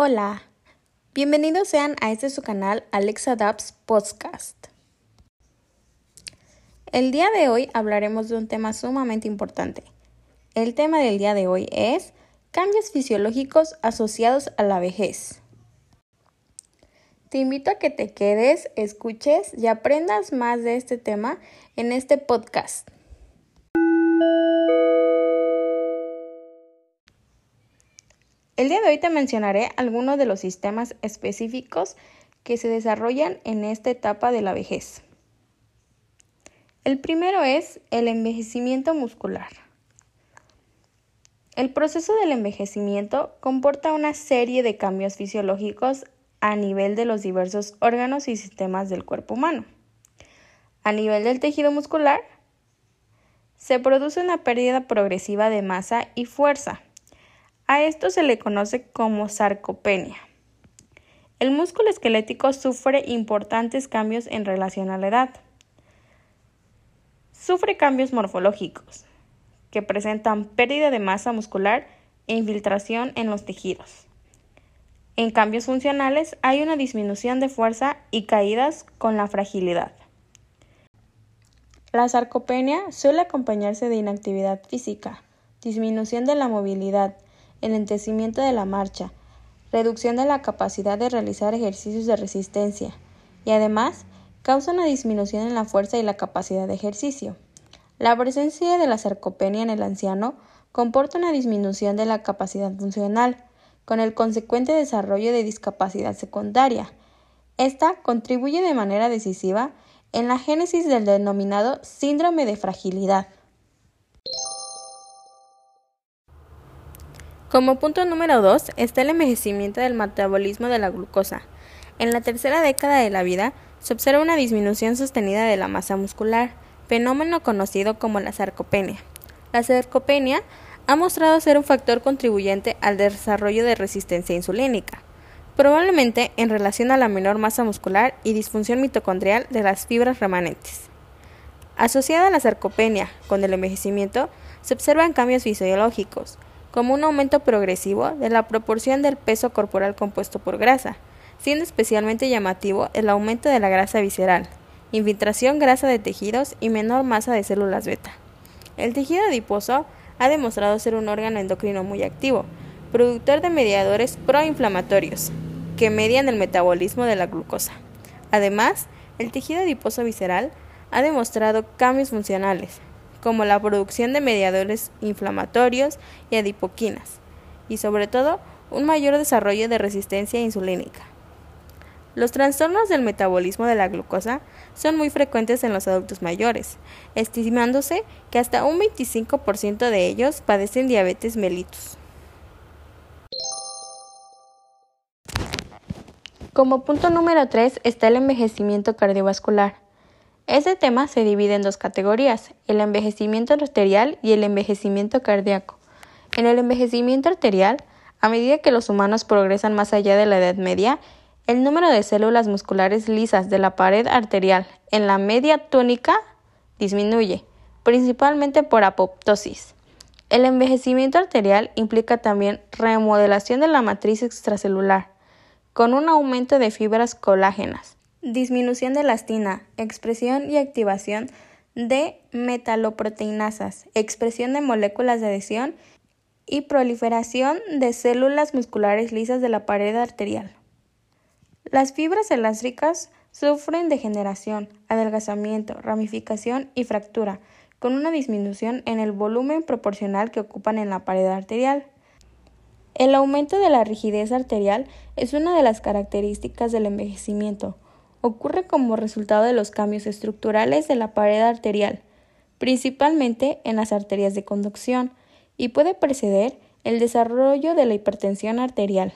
Hola, bienvenidos sean a este su canal Alexa Dabs Podcast. El día de hoy hablaremos de un tema sumamente importante. El tema del día de hoy es cambios fisiológicos asociados a la vejez. Te invito a que te quedes, escuches y aprendas más de este tema en este podcast. El día de hoy te mencionaré algunos de los sistemas específicos que se desarrollan en esta etapa de la vejez. El primero es el envejecimiento muscular. El proceso del envejecimiento comporta una serie de cambios fisiológicos a nivel de los diversos órganos y sistemas del cuerpo humano. A nivel del tejido muscular, se produce una pérdida progresiva de masa y fuerza, a esto se le conoce como sarcopenia. El músculo esquelético sufre importantes cambios en relación a la edad. Sufre cambios morfológicos, que presentan pérdida de masa muscular e infiltración en los tejidos. En cambios funcionales hay una disminución de fuerza y caídas con la fragilidad. La sarcopenia suele acompañarse de inactividad física, disminución de la movilidad, enlentecimiento de la marcha, reducción de la capacidad de realizar ejercicios de resistencia y además causa una disminución en la fuerza y la capacidad de ejercicio. La presencia de la sarcopenia en el anciano comporta una disminución de la capacidad funcional, con el consecuente desarrollo de discapacidad secundaria. Esta contribuye de manera decisiva en la génesis del denominado síndrome de fragilidad. Como punto número 2 está el envejecimiento del metabolismo de la glucosa. En la tercera década de la vida se observa una disminución sostenida de la masa muscular, fenómeno conocido como la sarcopenia. La sarcopenia ha mostrado ser un factor contribuyente al desarrollo de resistencia insulínica, probablemente en relación a la menor masa muscular y disfunción mitocondrial de las fibras remanentes. Asociada a la sarcopenia con el envejecimiento, se observan cambios fisiológicos, como un aumento progresivo de la proporción del peso corporal compuesto por grasa, siendo especialmente llamativo el aumento de la grasa visceral, infiltración grasa de tejidos y menor masa de células beta. El tejido adiposo ha demostrado ser un órgano endocrino muy activo, productor de mediadores proinflamatorios, que median el metabolismo de la glucosa. Además, el tejido adiposo visceral ha demostrado cambios funcionales, como la producción de mediadores inflamatorios y adipoquinas, y sobre todo un mayor desarrollo de resistencia insulínica. Los trastornos del metabolismo de la glucosa son muy frecuentes en los adultos mayores, estimándose que hasta un 25% de ellos padecen diabetes mellitus. Como punto número 3 está el envejecimiento cardiovascular. Este tema se divide en dos categorías, el envejecimiento arterial y el envejecimiento cardíaco. En el envejecimiento arterial, a medida que los humanos progresan más allá de la edad media, el número de células musculares lisas de la pared arterial en la media túnica disminuye, principalmente por apoptosis. El envejecimiento arterial implica también remodelación de la matriz extracelular, con un aumento de fibras colágenas, disminución de elastina, expresión y activación de metaloproteinasas, expresión de moléculas de adhesión y proliferación de células musculares lisas de la pared arterial. Las fibras elásticas sufren degeneración, adelgazamiento, ramificación y fractura, con una disminución en el volumen proporcional que ocupan en la pared arterial. El aumento de la rigidez arterial es una de las características del envejecimiento, ocurre como resultado de los cambios estructurales de la pared arterial, principalmente en las arterias de conducción, y puede preceder el desarrollo de la hipertensión arterial.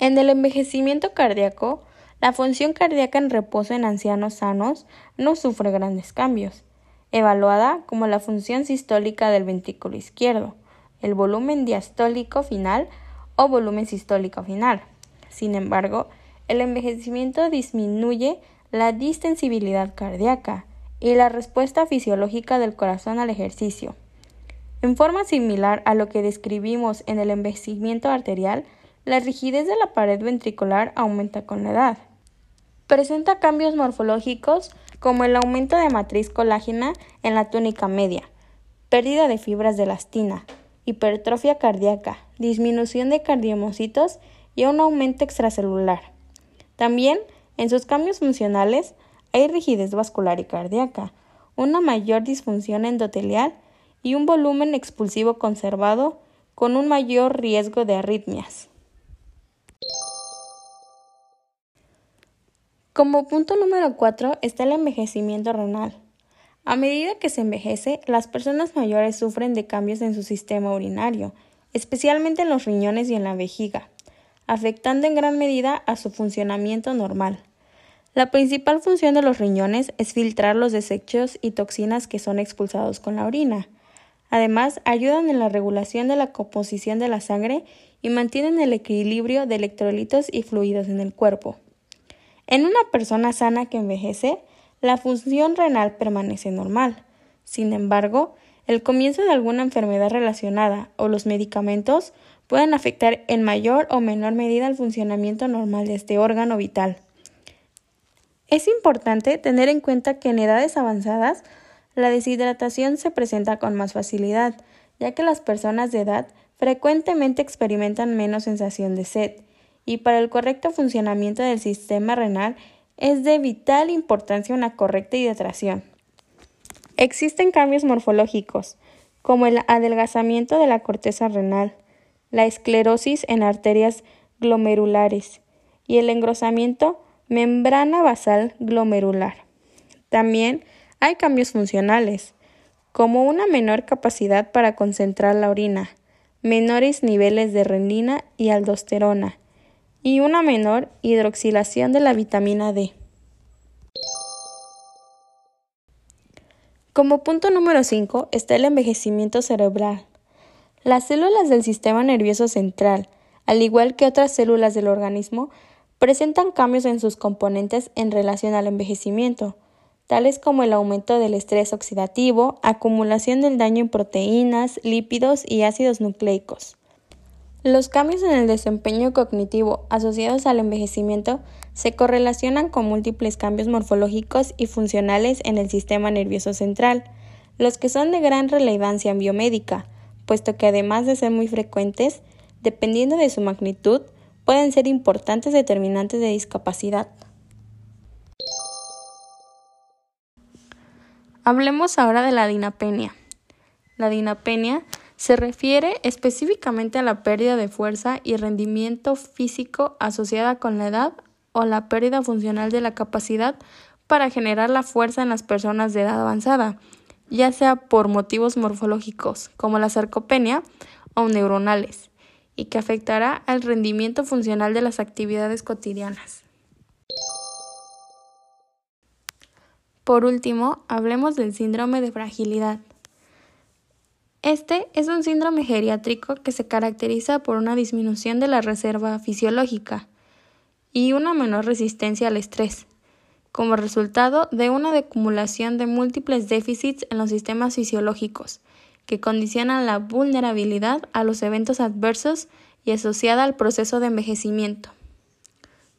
En el envejecimiento cardíaco, la función cardíaca en reposo en ancianos sanos no sufre grandes cambios, evaluada como la función sistólica del ventrículo izquierdo, el volumen diastólico final o volumen sistólico final. Sin embargo, el envejecimiento disminuye la distensibilidad cardíaca y la respuesta fisiológica del corazón al ejercicio. En forma similar a lo que describimos en el envejecimiento arterial, La rigidez de la pared ventricular aumenta con la edad. Presenta cambios morfológicos como el aumento de matriz colágena en la túnica media, pérdida de fibras de elastina, hipertrofia cardíaca, disminución de cardiomocitos y un aumento extracelular. También, en sus cambios funcionales, hay rigidez vascular y cardíaca, una mayor disfunción endotelial y un volumen expulsivo conservado con un mayor riesgo de arritmias. Como punto número 4 está el envejecimiento renal. A medida que se envejece, las personas mayores sufren de cambios en su sistema urinario, especialmente en los riñones y en la vejiga, afectando en gran medida a su funcionamiento normal. La principal función de los riñones es filtrar los desechos y toxinas que son expulsados con la orina. Además, ayudan en la regulación de la composición de la sangre y mantienen el equilibrio de electrolitos y fluidos en el cuerpo. En una persona sana que envejece, la función renal permanece normal. Sin embargo, el comienzo de alguna enfermedad relacionada o los medicamentos pueden afectar en mayor o menor medida el funcionamiento normal de este órgano vital. Es importante tener en cuenta que en edades avanzadas la deshidratación se presenta con más facilidad, ya que las personas de edad frecuentemente experimentan menos sensación de sed y para el correcto funcionamiento del sistema renal es de vital importancia una correcta hidratación. Existen cambios morfológicos, como el adelgazamiento de la corteza renal, la esclerosis en arterias glomerulares y el engrosamiento membrana basal glomerular. También hay cambios funcionales, como una menor capacidad para concentrar la orina, menores niveles de renina y aldosterona, y una menor hidroxilación de la vitamina D. Como punto número 5 está el envejecimiento cerebral. Las células del sistema nervioso central, al igual que otras células del organismo, presentan cambios en sus componentes en relación al envejecimiento, tales como el aumento del estrés oxidativo, acumulación del daño en proteínas, lípidos y ácidos nucleicos. Los cambios en el desempeño cognitivo asociados al envejecimiento se correlacionan con múltiples cambios morfológicos y funcionales en el sistema nervioso central, los que son de gran relevancia biomédica, puesto que además de ser muy frecuentes, dependiendo de su magnitud, pueden ser importantes determinantes de discapacidad. Hablemos ahora de la dinapenia. La dinapenia se refiere específicamente a la pérdida de fuerza y rendimiento físico asociada con la edad o la pérdida funcional de la capacidad para generar la fuerza en las personas de edad avanzada, ya sea por motivos morfológicos como la sarcopenia o neuronales, y que afectará al rendimiento funcional de las actividades cotidianas. Por último, hablemos del síndrome de fragilidad. Este es un síndrome geriátrico que se caracteriza por una disminución de la reserva fisiológica y una menor resistencia al estrés, como resultado de una acumulación de múltiples déficits en los sistemas fisiológicos, que condicionan la vulnerabilidad a los eventos adversos y asociada al proceso de envejecimiento.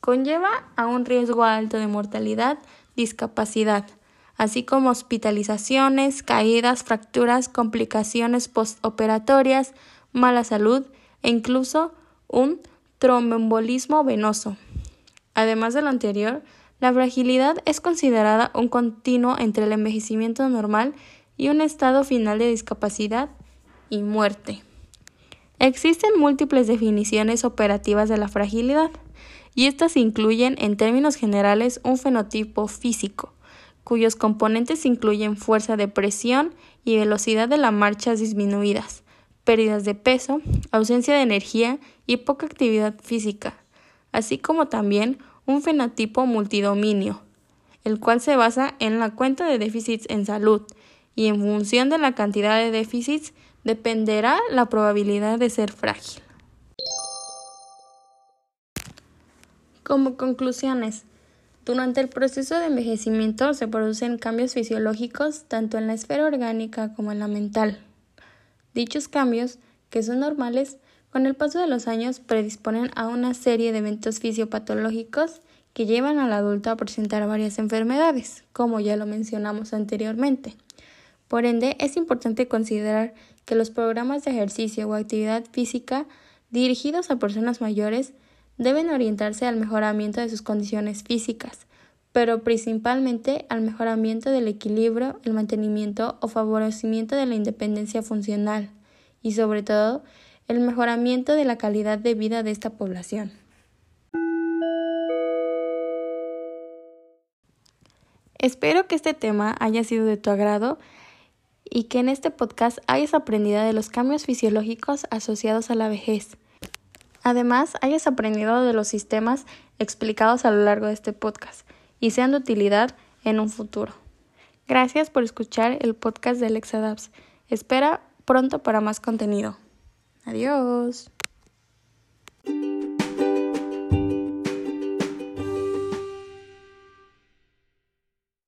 Conlleva a un riesgo alto de mortalidad, discapacidad, así como hospitalizaciones, caídas, fracturas, complicaciones postoperatorias, mala salud e incluso un tromboembolismo venoso. Además de lo anterior, la fragilidad es considerada un continuo entre el envejecimiento normal y un estado final de discapacidad y muerte. Existen múltiples definiciones operativas de la fragilidad, y estas incluyen, en términos generales, un fenotipo físico, cuyos componentes incluyen fuerza de presión y velocidad de la marcha disminuidas, pérdidas de peso, ausencia de energía y poca actividad física, así como también un fenotipo multidominio, el cual se basa en la cuenta de déficits en salud y en función de la cantidad de déficits dependerá la probabilidad de ser frágil. Como conclusiones, durante el proceso de envejecimiento se producen cambios fisiológicos tanto en la esfera orgánica como en la mental. Dichos cambios, que son normales, con el paso de los años predisponen a una serie de eventos fisiopatológicos que llevan al adulto a presentar varias enfermedades, como ya lo mencionamos anteriormente. Por ende, es importante considerar que los programas de ejercicio o actividad física dirigidos a personas mayores deben orientarse al mejoramiento de sus condiciones físicas, pero principalmente al mejoramiento del equilibrio, el mantenimiento o favorecimiento de la independencia funcional y sobre todo el mejoramiento de la calidad de vida de esta población. Espero que este tema haya sido de tu agrado y que en este podcast hayas aprendido de los cambios fisiológicos asociados a la vejez. Además, hayas aprendido de los sistemas explicados a lo largo de este podcast y sean de utilidad en un futuro. Gracias por escuchar el podcast de Alexa Espera pronto para más contenido. Adiós.